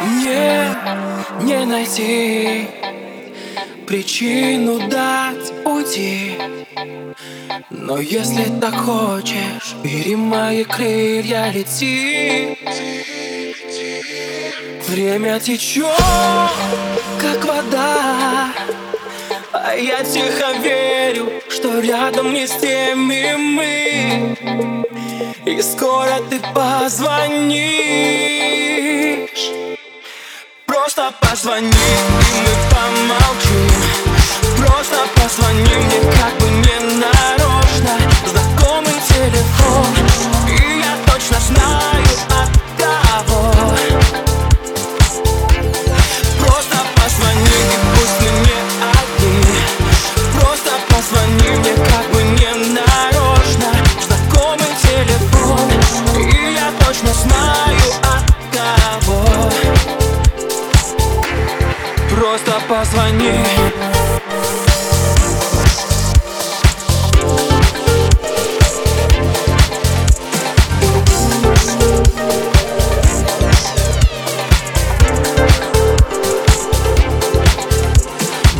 Мне не найти причину дать уйти. Но если так хочешь, бери мои крылья, лети. Время течет, как вода А я тихо верю, что рядом не с теми мы. И скоро ты позвонишь Просто позвони, и мы помолчим Просто позвони.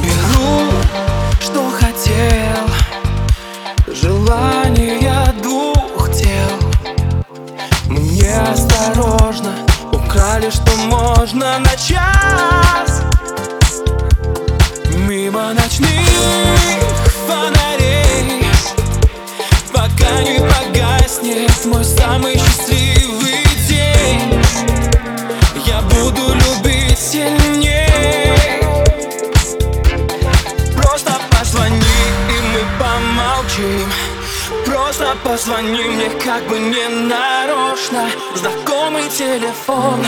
Беру, что хотел. Желание двух тел. Мне осторожно Украли, что можно на мой самый счастливый день. Я буду любить сильней. Просто позвони, и мы помолчим. Просто позвони мне как бы не нарочно. Знакомый телефон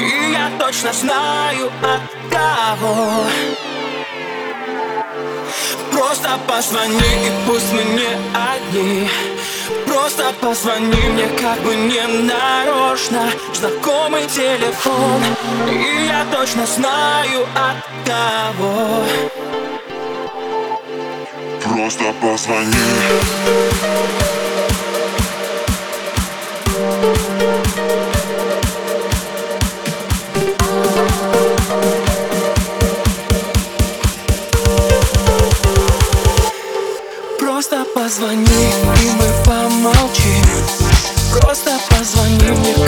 И я точно знаю от кого. Просто позвони, и пусть мы не одни Просто позвони мне как бы не нарочно. Знакомый телефон И я точно знаю от кого. Просто позвони Просто позвони, и мы помолчим. Просто позвони мне